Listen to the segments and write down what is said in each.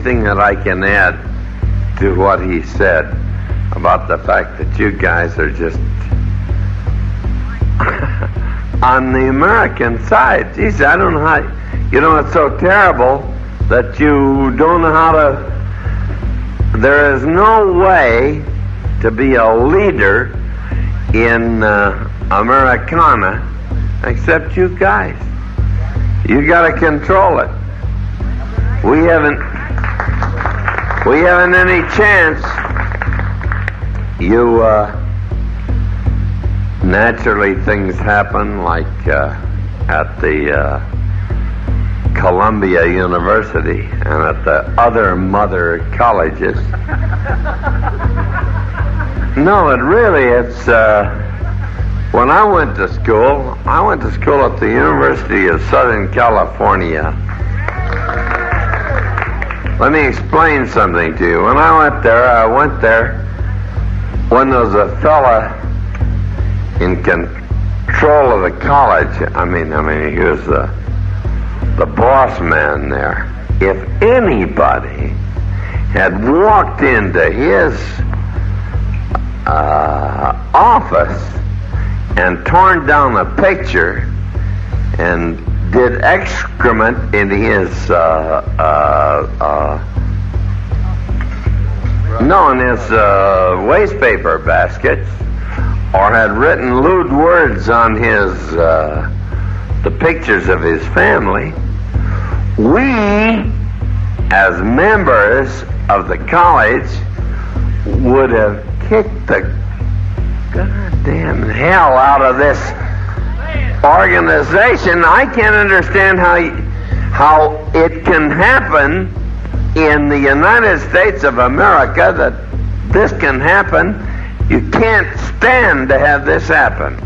anything that I can add to what he said about the fact that you guys are just on the American side. Geez, I don't know how. You know, it's so terrible that you don't know how to. There is no way to be a leader in uh, Americana except you guys. You got to control it. We haven't. We haven't any chance. You. Uh, naturally, things happen like uh, at the uh, Columbia University and at the other mother colleges. no, it really, it's. Uh, when I went to school, I went to school at the University of Southern California. Let me explain something to you. When I went there, I went there when there was a fella in control of the college. I mean, I mean, he was the the boss man there. If anybody had walked into his uh, office and torn down a picture and did excrement in his uh, uh, uh, no in his uh, waste paper basket or had written lewd words on his uh, the pictures of his family we as members of the college would have kicked the goddamn hell out of this organization. I can't understand how how it can happen in the United States of America that this can happen. You can't stand to have this happen.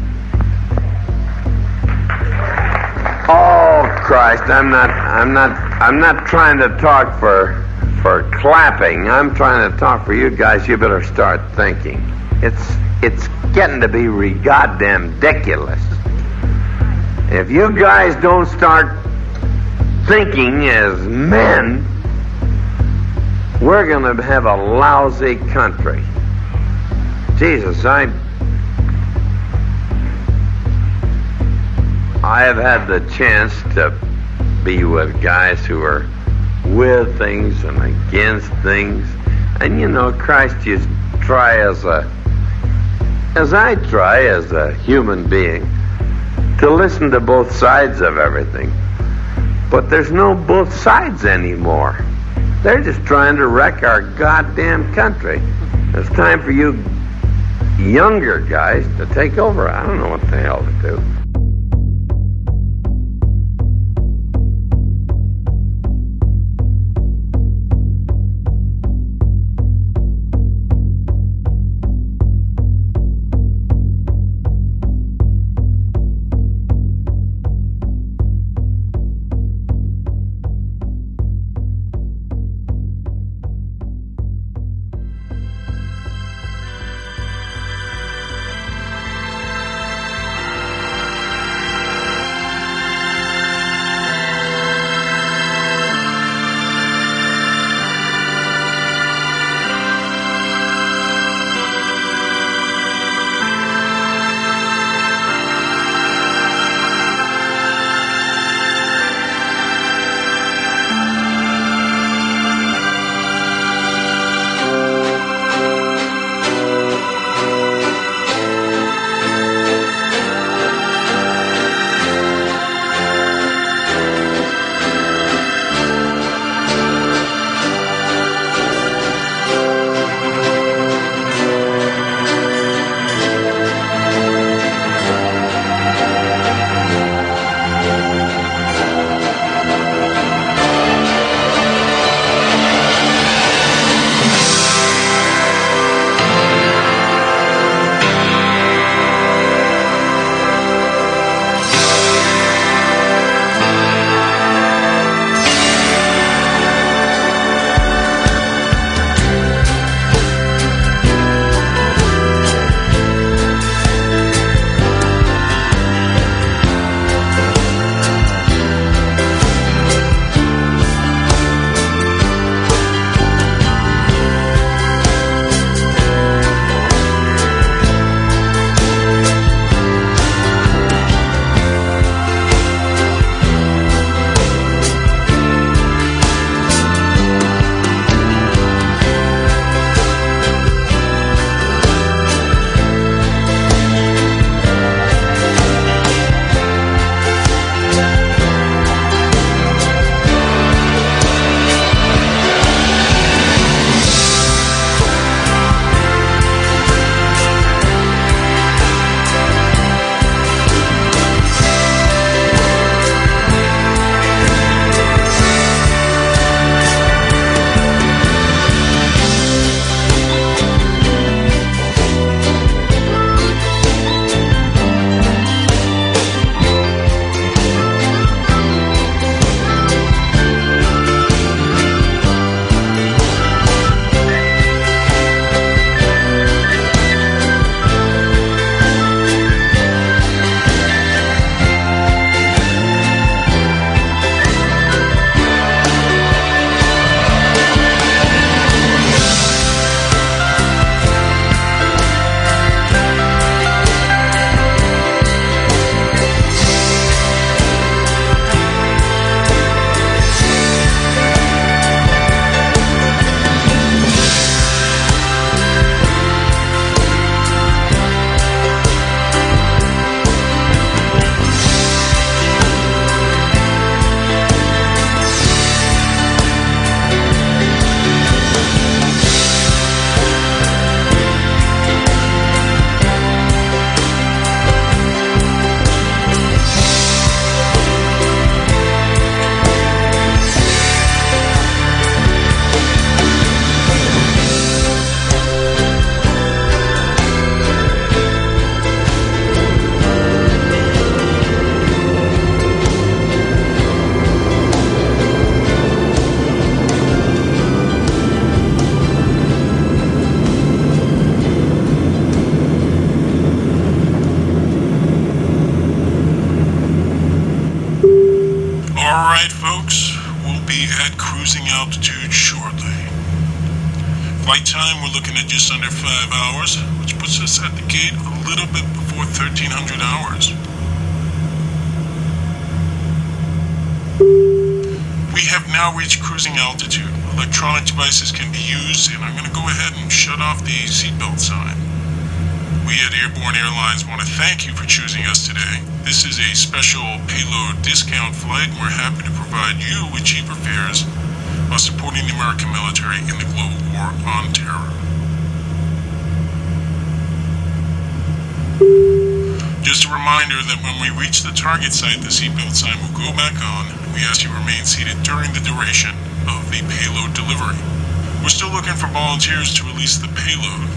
Oh Christ, I'm not I'm not I'm not trying to talk for for clapping. I'm trying to talk for you guys. You better start thinking. It's it's getting to be goddamn ridiculous. If you guys don't start thinking as men, we're going to have a lousy country. Jesus, I I have had the chance to be with guys who are with things and against things. And you know, Christ used try as a as I try as a human being to listen to both sides of everything. But there's no both sides anymore. They're just trying to wreck our goddamn country. It's time for you younger guys to take over. I don't know what the hell to do. Flight time, we're looking at just under five hours, which puts us at the gate a little bit before 1300 hours. We have now reached cruising altitude. Electronic devices can be used, and I'm going to go ahead and shut off the seatbelt sign. We at Airborne Airlines want to thank you for choosing us today. This is a special payload discount flight, and we're happy to provide you with cheaper fares supporting the American military in the global war on terror. Just a reminder that when we reach the target site, the seatbelt sign will go back on. We ask you remain seated during the duration of the payload delivery. We're still looking for volunteers to release the payload.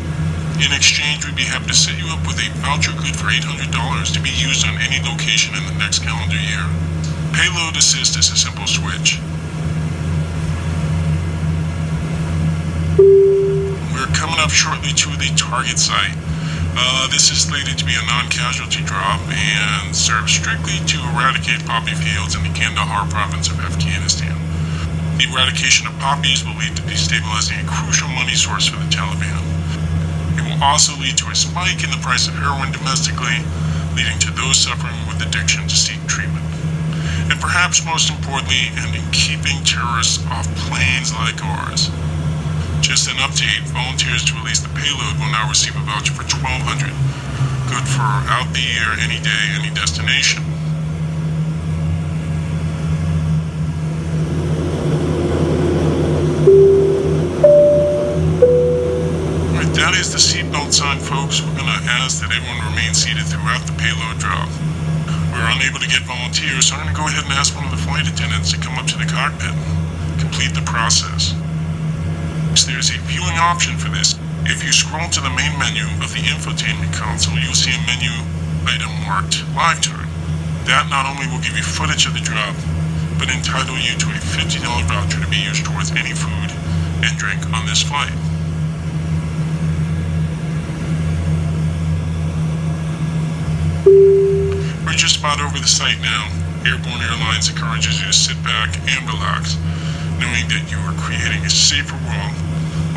In exchange, we'd be happy to set you up with a voucher good for $800 to be used on any location in the next calendar year. Payload Assist is a simple switch. We're coming up shortly to the target site. Uh, this is slated to be a non-casualty drop and serves strictly to eradicate poppy fields in the Kandahar province of Afghanistan. The eradication of poppies will lead to destabilizing a crucial money source for the Taliban It will also lead to a spike in the price of heroin domestically, leading to those suffering with addiction to seek treatment. And perhaps most importantly, and in keeping terrorists off planes like ours. Just an update, volunteers to release the payload will now receive a voucher for 1200 good for out the year, any day, any destination. Alright, that is the seatbelt sign, folks. We're going to ask that everyone remain seated throughout the payload drop. We're unable to get volunteers, so I'm going to go ahead and ask one of the flight attendants to come up to the cockpit complete the process. There's a viewing option for this. If you scroll to the main menu of the infotainment console, you'll see a menu item marked Live Time. That not only will give you footage of the drop, but entitle you to a $50 voucher to be used towards any food and drink on this flight. We're just about over the site now. Airborne Airlines encourages you to sit back and relax, knowing that you are creating a safer world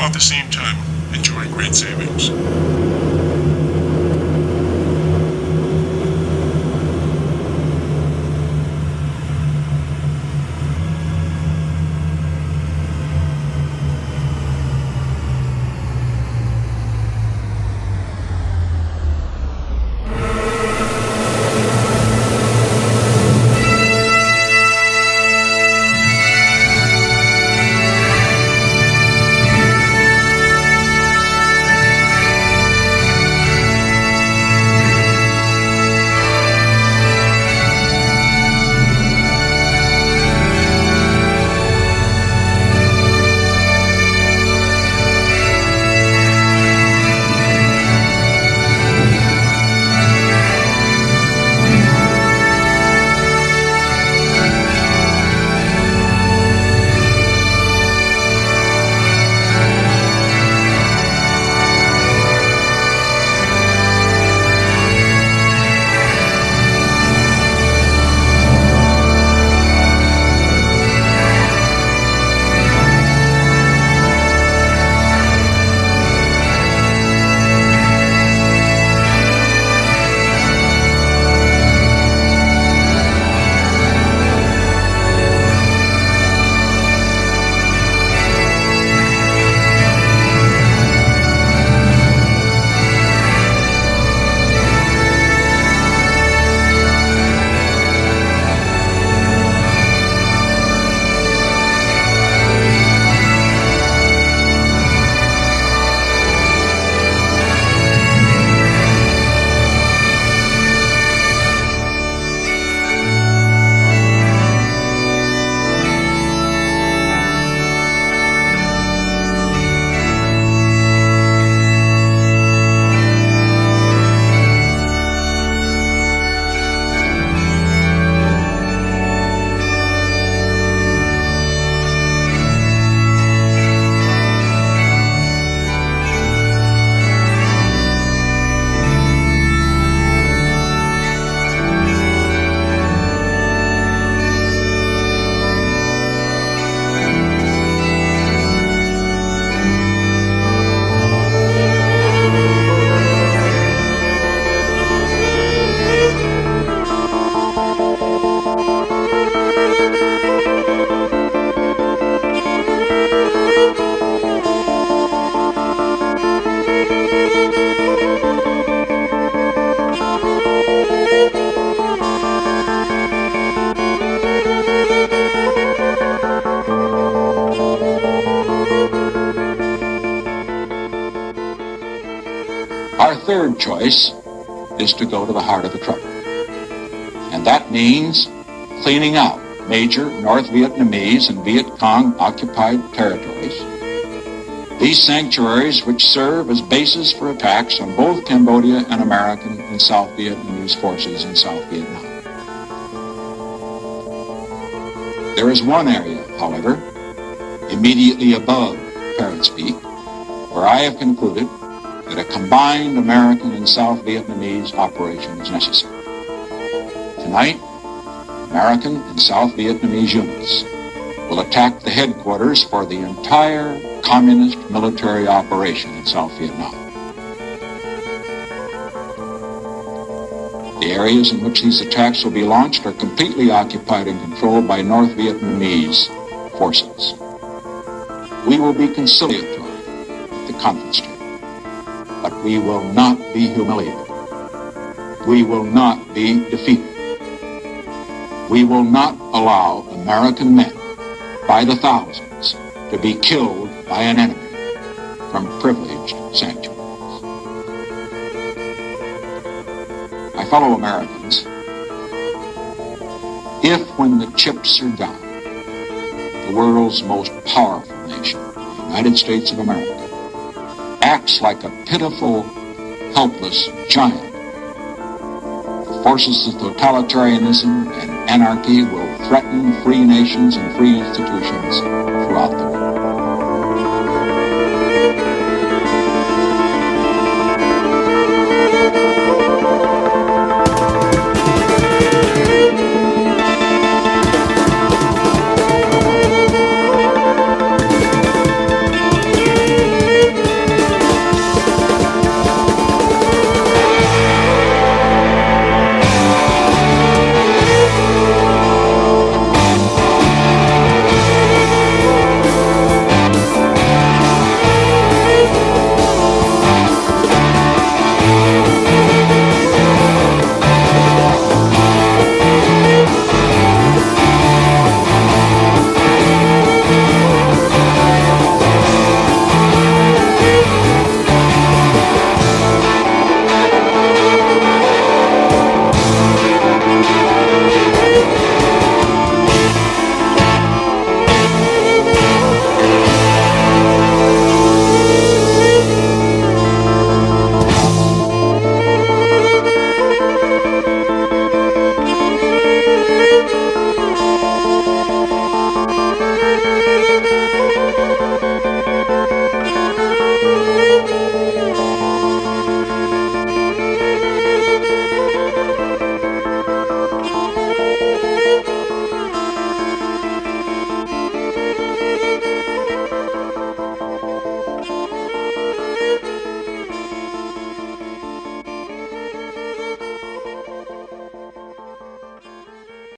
at the same time enjoying great savings. Choice is to go to the heart of the trouble. And that means cleaning out major North Vietnamese and Viet Cong occupied territories. These sanctuaries, which serve as bases for attacks on both Cambodia and American and South Vietnamese forces in South Vietnam. There is one area, however, immediately above Parrot's Beak, where I have concluded that a combined American and South Vietnamese operation is necessary. Tonight, American and South Vietnamese units will attack the headquarters for the entire communist military operation in South Vietnam. The areas in which these attacks will be launched are completely occupied and controlled by North Vietnamese forces. We will be conciliatory at the conference we will not be humiliated. We will not be defeated. We will not allow American men by the thousands to be killed by an enemy from privileged sanctuaries. My fellow Americans, if when the chips are down, the world's most powerful nation, the United States of America, acts like a pitiful, helpless giant, the forces of totalitarianism and anarchy will threaten free nations and free institutions throughout the world.